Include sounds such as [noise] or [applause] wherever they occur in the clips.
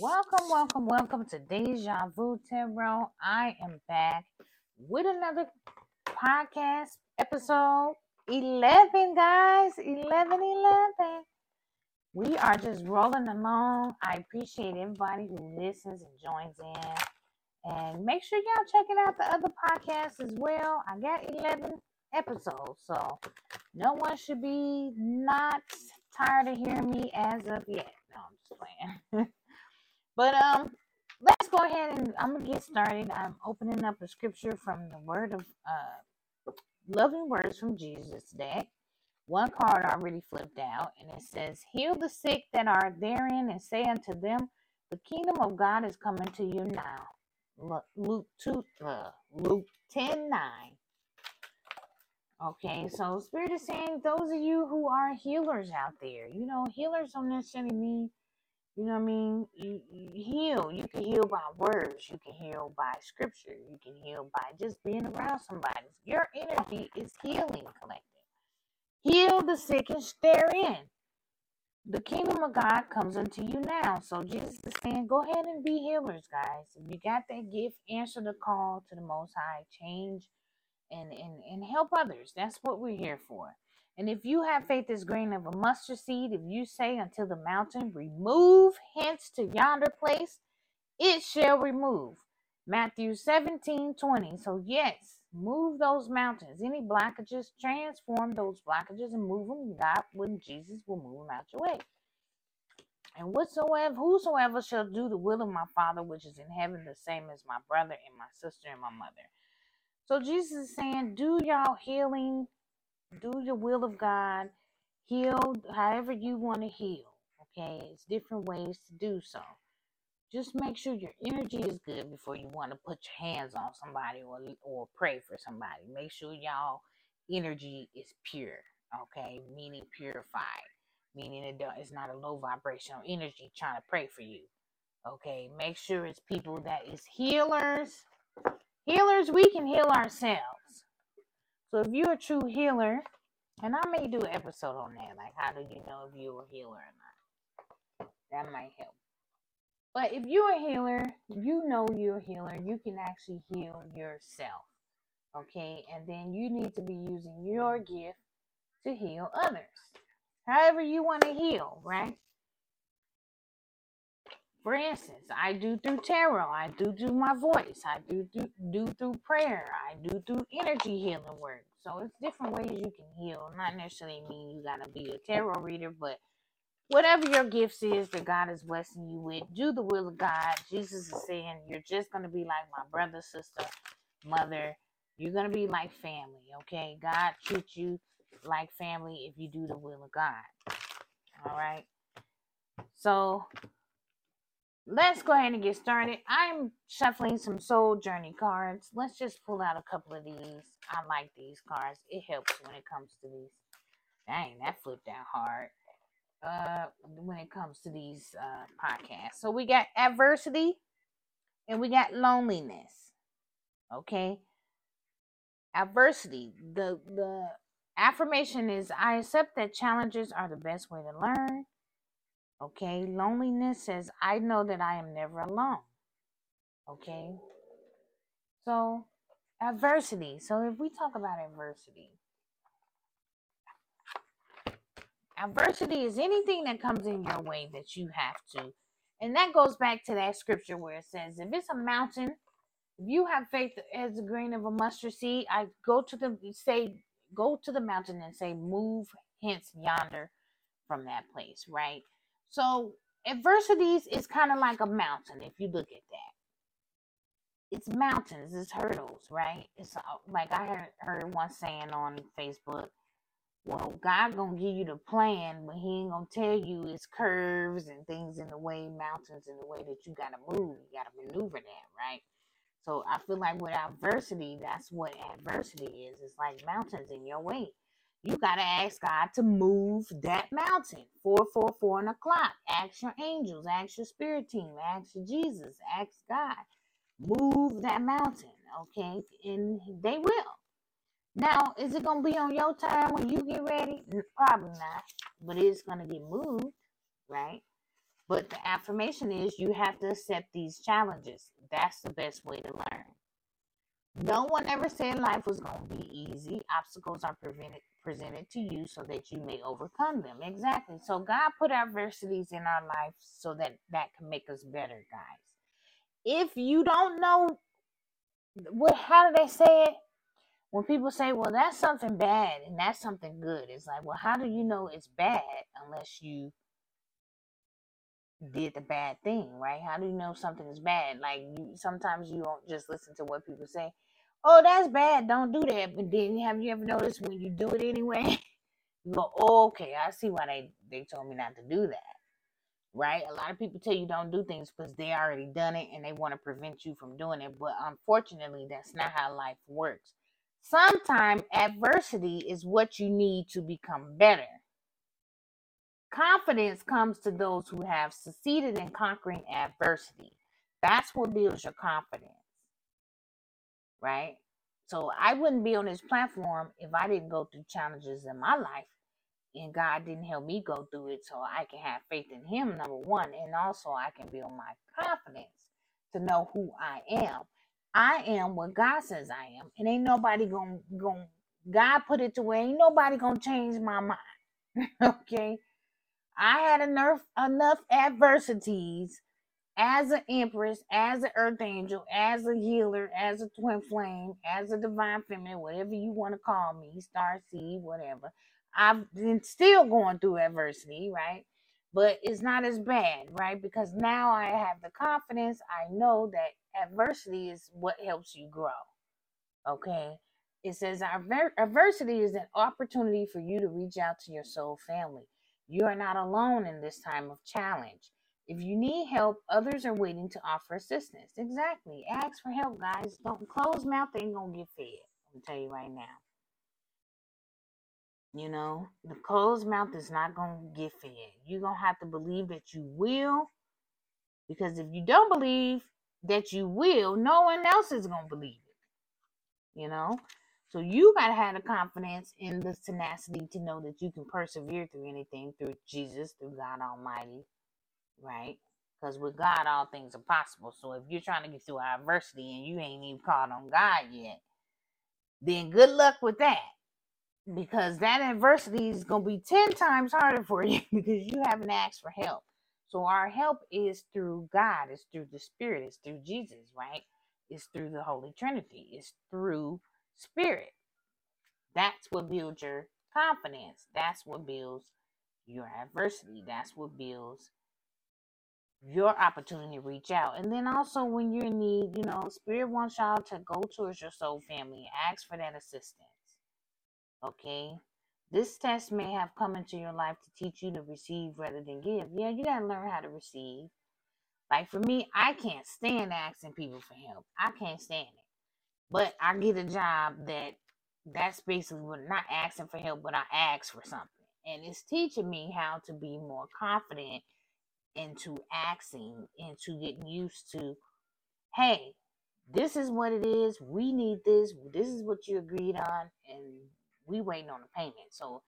Welcome, welcome, welcome to Deja Vu Tarot. I am back with another podcast episode 11, guys. 11, 11. We are just rolling along. I appreciate everybody who listens and joins in. And make sure y'all checking out the other podcasts as well. I got 11 episodes, so no one should be not tired of hearing me as of yet. No, I'm just playing. [laughs] But um, let's go ahead and I'm gonna get started. I'm opening up a scripture from the Word of uh, Loving Words from Jesus today. One card already flipped out, and it says, "Heal the sick that are therein, and say unto them, The kingdom of God is coming to you now." Luke two, uh, Luke ten nine. Okay, so Spirit is saying those of you who are healers out there, you know, healers don't necessarily mean you know what I mean? You, you heal. You can heal by words. You can heal by scripture. You can heal by just being around somebody. Your energy is healing collective. Heal the sick and stare in. The kingdom of God comes unto you now. So Jesus is saying, go ahead and be healers, guys. If you got that gift, answer the call to the Most High. Change and, and, and help others. That's what we're here for. And if you have faith as grain of a mustard seed, if you say unto the mountain, remove hence to yonder place, it shall remove. Matthew 17 20. So, yes, move those mountains. Any blockages, transform those blockages and move them. God, when Jesus will move them out your way. And whatsoever, whosoever shall do the will of my Father which is in heaven, the same as my brother and my sister and my mother. So Jesus is saying, do y'all healing do the will of God, heal however you want to heal. Okay, it's different ways to do so. Just make sure your energy is good before you want to put your hands on somebody or or pray for somebody. Make sure y'all energy is pure. Okay, meaning purified, meaning it it's not a low vibrational energy trying to pray for you. Okay, make sure it's people that is healers. Healers, we can heal ourselves. So if you're a true healer, and I may do an episode on that, like how do you know if you're a healer or not? That might help. But if you're a healer, you know you're a healer, you can actually heal yourself. Okay, and then you need to be using your gift to heal others. However, you want to heal, right? For instance, I do through tarot, I do through my voice, I do do, do through prayer, I do through energy healing work. So it's different ways you can heal. Not necessarily mean you gotta be a tarot reader, but whatever your gifts is that God is blessing you with, do the will of God. Jesus is saying you're just gonna be like my brother, sister, mother. You're gonna be like family, okay? God treats you like family if you do the will of God. All right. So let's go ahead and get started. I'm shuffling some soul journey cards. Let's just pull out a couple of these. I like these cards. It helps when it comes to these. Dang, that flipped down hard. Uh, when it comes to these uh podcasts. So we got adversity and we got loneliness. Okay. Adversity. The the affirmation is I accept that challenges are the best way to learn. Okay, loneliness says, I know that I am never alone. Okay, so adversity. So if we talk about adversity, adversity is anything that comes in your way that you have to. And that goes back to that scripture where it says, if it's a mountain, if you have faith as a grain of a mustard seed, I go to the say, go to the mountain and say, move hence yonder from that place, right? So adversities is kind of like a mountain if you look at that. It's mountains, it's hurdles, right? It's like I heard, heard one saying on Facebook. Well, God gonna give you the plan, but He ain't gonna tell you it's curves and things in the way, mountains in the way that you gotta move. You gotta maneuver that, right? So I feel like with adversity, that's what adversity is. It's like mountains in your way you got to ask God to move that mountain. 444 on the clock. Ask your angels, ask your spirit team, ask Jesus, ask God. Move that mountain, okay? And they will. Now, is it going to be on your time when you get ready? Probably not, but it's going to get moved, right? But the affirmation is you have to accept these challenges. That's the best way to learn. No one ever said life was going to be easy. Obstacles are prevented, presented to you so that you may overcome them. Exactly. So God put adversities in our life so that that can make us better, guys. If you don't know what, how do they say it? When people say, "Well, that's something bad and that's something good," it's like, well, how do you know it's bad unless you did the bad thing, right? How do you know something is bad? Like you, sometimes you don't just listen to what people say. Oh, that's bad. Don't do that. But then have you ever noticed when you do it anyway? [laughs] You go, oh, okay, I see why they they told me not to do that, right? A lot of people tell you don't do things because they already done it and they want to prevent you from doing it. But unfortunately, that's not how life works. Sometimes adversity is what you need to become better. Confidence comes to those who have succeeded in conquering adversity. That's what builds your confidence, right? So I wouldn't be on this platform if I didn't go through challenges in my life and God didn't help me go through it so I can have faith in Him, number one, and also I can build my confidence to know who I am. I am what God says I am, and ain't nobody gonna, gonna God put it to where ain't nobody gonna change my mind. [laughs] okay, I had enough enough adversities as an empress, as an earth angel, as a healer, as a twin flame, as a divine feminine, whatever you want to call me, star seed, whatever. I've been still going through adversity, right? But it's not as bad, right? Because now I have the confidence. I know that adversity is what helps you grow. Okay. It says adversity is an opportunity for you to reach out to your soul family. You are not alone in this time of challenge. If you need help, others are waiting to offer assistance. Exactly. Ask for help, guys. Don't close mouth ain't gonna get fed. I'm tell you right now. You know, the closed mouth is not gonna get fed. You're gonna have to believe that you will, because if you don't believe that you will, no one else is gonna believe it. You know, so you gotta have the confidence in the tenacity to know that you can persevere through anything through Jesus, through God Almighty, right? Because with God, all things are possible. So if you're trying to get through adversity and you ain't even called on God yet, then good luck with that. Because that adversity is going to be 10 times harder for you [laughs] because you haven't asked for help. So our help is through God, it's through the Spirit, it's through Jesus, right? It's through the Holy Trinity, it's through Spirit. That's what builds your confidence. That's what builds your adversity. That's what builds your opportunity to reach out. And then also when you're in need, you know, Spirit wants y'all to go towards your soul family, ask for that assistance. Okay? This test may have come into your life to teach you to receive rather than give. Yeah, you gotta learn how to receive. Like for me, I can't stand asking people for help. I can't stand it. But I get a job that that's basically what not asking for help, but I ask for something. And it's teaching me how to be more confident into asking, into getting used to, hey, this is what it is. We need this. This is what you agreed on, and we waiting on the payment. So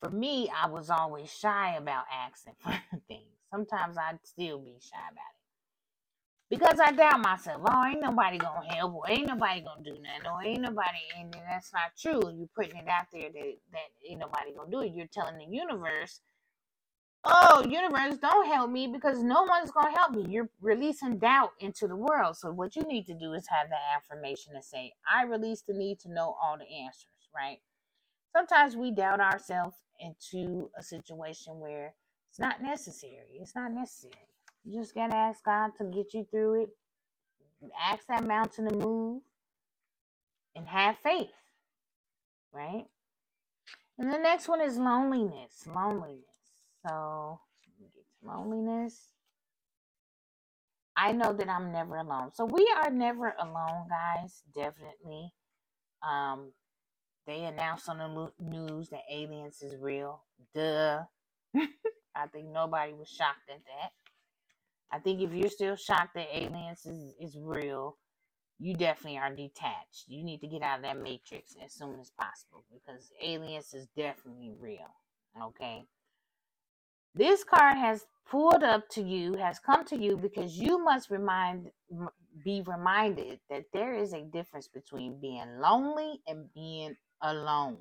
for me, I was always shy about asking [laughs] for things. Sometimes I'd still be shy about it. Because I doubt myself. Oh, ain't nobody gonna help, or ain't nobody gonna do nothing, or ain't nobody, and that's not true. You're putting it out there that, that ain't nobody gonna do it. You're telling the universe oh, universe, don't help me because no one's going to help me. You're releasing doubt into the world. So, what you need to do is have that affirmation and say, I release the need to know all the answers, right? Sometimes we doubt ourselves into a situation where it's not necessary. It's not necessary. You just got to ask God to get you through it. Ask that mountain to move and have faith, right? And the next one is loneliness. Loneliness. So get loneliness. I know that I'm never alone. So we are never alone, guys. Definitely. Um, they announced on the news that aliens is real. Duh. [laughs] I think nobody was shocked at that. I think if you're still shocked that aliens is, is real, you definitely are detached. You need to get out of that matrix as soon as possible because aliens is definitely real. Okay. This card has pulled up to you, has come to you because you must remind be reminded that there is a difference between being lonely and being alone.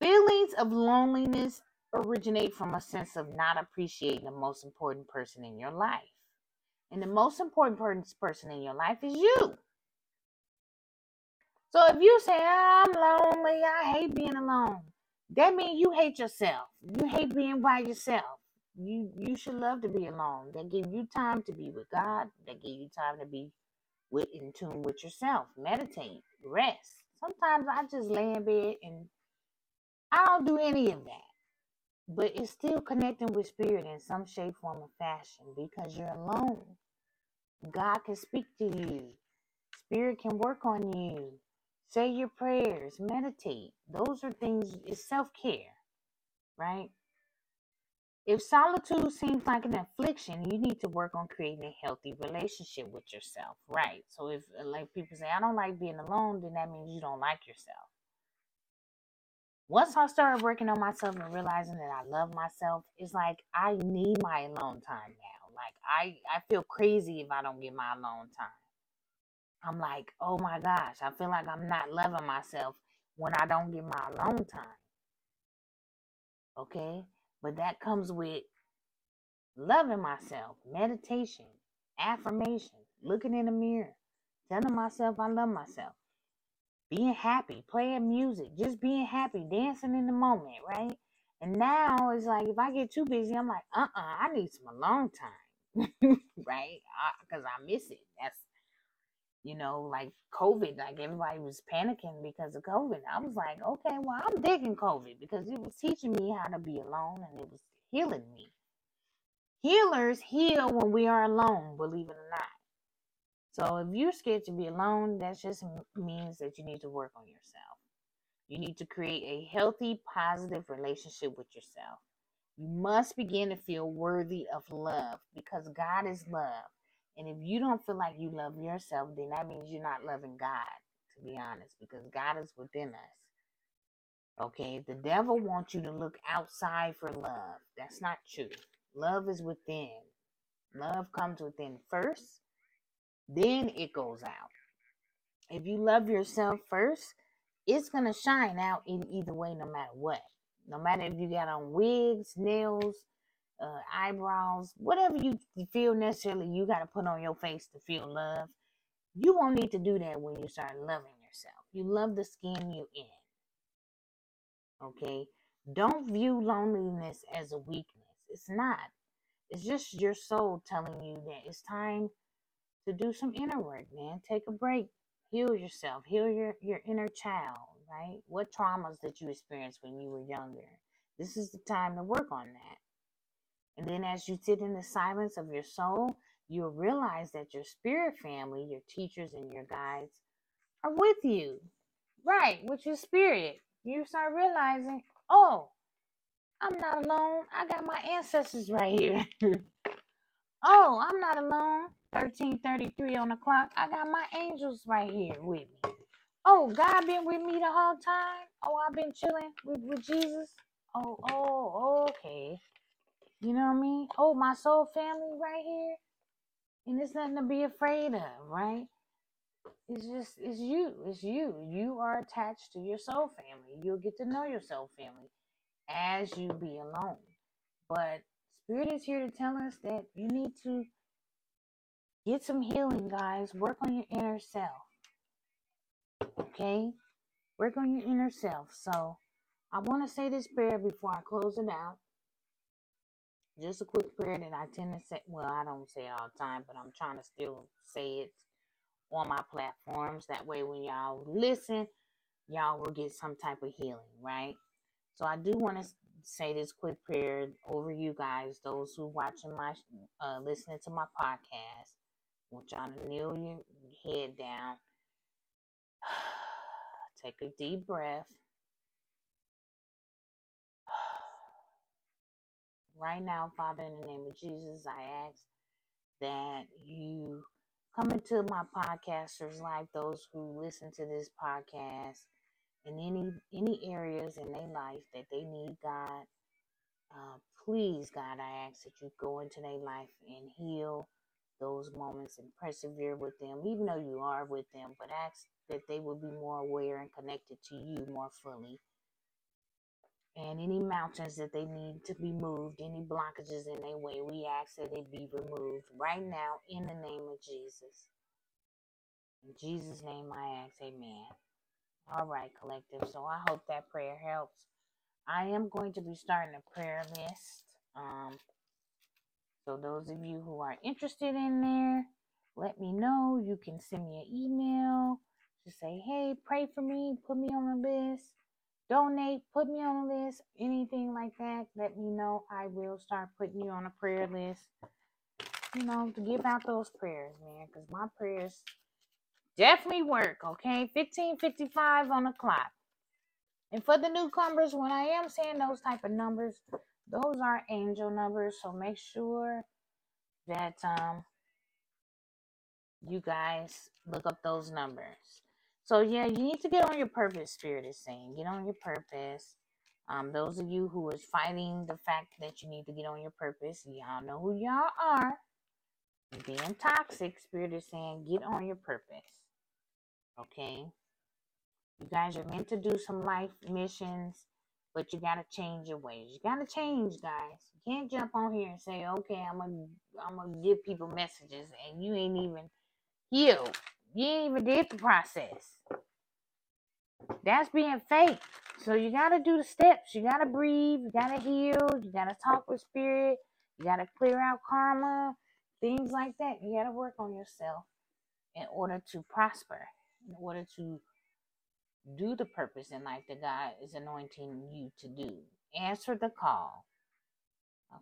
Feelings of loneliness originate from a sense of not appreciating the most important person in your life. And the most important person in your life is you. So if you say, ah, I'm lonely, I hate being alone, that means you hate yourself. You hate being by yourself. You you should love to be alone. That give you time to be with God. That give you time to be with in tune with yourself. Meditate, rest. Sometimes I just lay in bed and I don't do any of that. But it's still connecting with spirit in some shape, form, or fashion because you're alone. God can speak to you. Spirit can work on you. Say your prayers, meditate. Those are things, it's self care, right? If solitude seems like an affliction, you need to work on creating a healthy relationship with yourself, right? So if like people say, I don't like being alone, then that means you don't like yourself. Once I started working on myself and realizing that I love myself, it's like I need my alone time now. Like I, I feel crazy if I don't get my alone time. I'm like, oh my gosh, I feel like I'm not loving myself when I don't get my alone time. Okay? But that comes with loving myself, meditation, affirmation, looking in the mirror, telling myself I love myself, being happy, playing music, just being happy, dancing in the moment, right? And now it's like if I get too busy, I'm like, uh uh I need some alone time, [laughs] right? Because I, I miss it. That's you know, like COVID, like everybody was panicking because of COVID. I was like, okay, well, I'm digging COVID because it was teaching me how to be alone and it was healing me. Healers heal when we are alone, believe it or not. So if you're scared to be alone, that just means that you need to work on yourself. You need to create a healthy, positive relationship with yourself. You must begin to feel worthy of love because God is love. And if you don't feel like you love yourself, then that means you're not loving God, to be honest, because God is within us. Okay, the devil wants you to look outside for love. That's not true. Love is within. Love comes within first, then it goes out. If you love yourself first, it's going to shine out in either way, no matter what. No matter if you got on wigs, nails, uh, eyebrows, whatever you feel necessarily you got to put on your face to feel love. You won't need to do that when you start loving yourself. You love the skin you're in. Okay? Don't view loneliness as a weakness. It's not. It's just your soul telling you that it's time to do some inner work, man. Take a break. Heal yourself. Heal your, your inner child, right? What traumas that you experienced when you were younger. This is the time to work on that. And then as you sit in the silence of your soul, you'll realize that your spirit family, your teachers and your guides are with you. Right, with your spirit. You start realizing, oh, I'm not alone. I got my ancestors right here. [laughs] oh, I'm not alone. 1333 on the clock. I got my angels right here with me. Oh, God been with me the whole time. Oh, I've been chilling with, with Jesus. Oh, oh, okay. You know what I mean? Oh, my soul family right here. And it's nothing to be afraid of, right? It's just, it's you. It's you. You are attached to your soul family. You'll get to know your soul family as you be alone. But Spirit is here to tell us that you need to get some healing, guys. Work on your inner self. Okay? Work on your inner self. So I want to say this prayer before I close it out just a quick prayer that I tend to say. Well, I don't say all the time, but I'm trying to still say it on my platforms. That way, when y'all listen, y'all will get some type of healing, right? So I do want to say this quick prayer over you guys, those who watching my, uh, listening to my podcast. Want y'all to kneel your head down. [sighs] Take a deep breath. Right now, Father, in the name of Jesus, I ask that you come into my podcasters' life, those who listen to this podcast, in any any areas in their life that they need God. Uh, please, God, I ask that you go into their life and heal those moments and persevere with them, even though you are with them, but ask that they will be more aware and connected to you more fully. And any mountains that they need to be moved, any blockages in their way, we ask that they be removed right now in the name of Jesus. In Jesus' name I ask, amen. All right, collective. So I hope that prayer helps. I am going to be starting a prayer list. Um, so those of you who are interested in there, let me know. You can send me an email to say, hey, pray for me, put me on the list, donate, put me on a list, anything like that. Let me know. I will start putting you on a prayer list. You know, to give out those prayers, man, because my prayers definitely work. Okay, fifteen fifty-five on the clock. And for the newcomers, when I am saying those type of numbers, those are angel numbers. So make sure that um you guys look up those numbers. So yeah, you need to get on your purpose, Spirit is saying. Get on your purpose. Um, those of you who is fighting the fact that you need to get on your purpose, y'all know who y'all are. You're being toxic, Spirit is saying, get on your purpose. Okay? You guys are meant to do some life missions, but you gotta change your ways. You gotta change, guys. You can't jump on here and say, okay, I'm gonna I'm gonna give people messages and you ain't even healed. You ain't even did the process. That's being fake. So you gotta do the steps. You gotta breathe, you gotta heal, you gotta talk with spirit, you gotta clear out karma, things like that. You gotta work on yourself in order to prosper, in order to do the purpose in life that God is anointing you to do. Answer the call.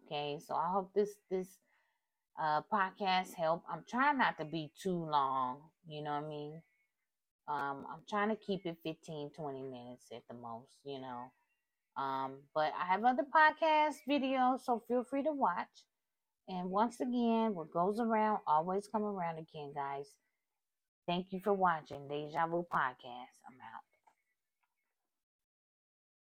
Okay, so I hope this this uh podcast help. I'm trying not to be too long, you know what I mean? Um, I'm trying to keep it 15, 20 minutes at the most, you know. Um, but I have other podcast videos, so feel free to watch. And once again, what goes around always come around again, guys. Thank you for watching Deja Vu Podcast. I'm out.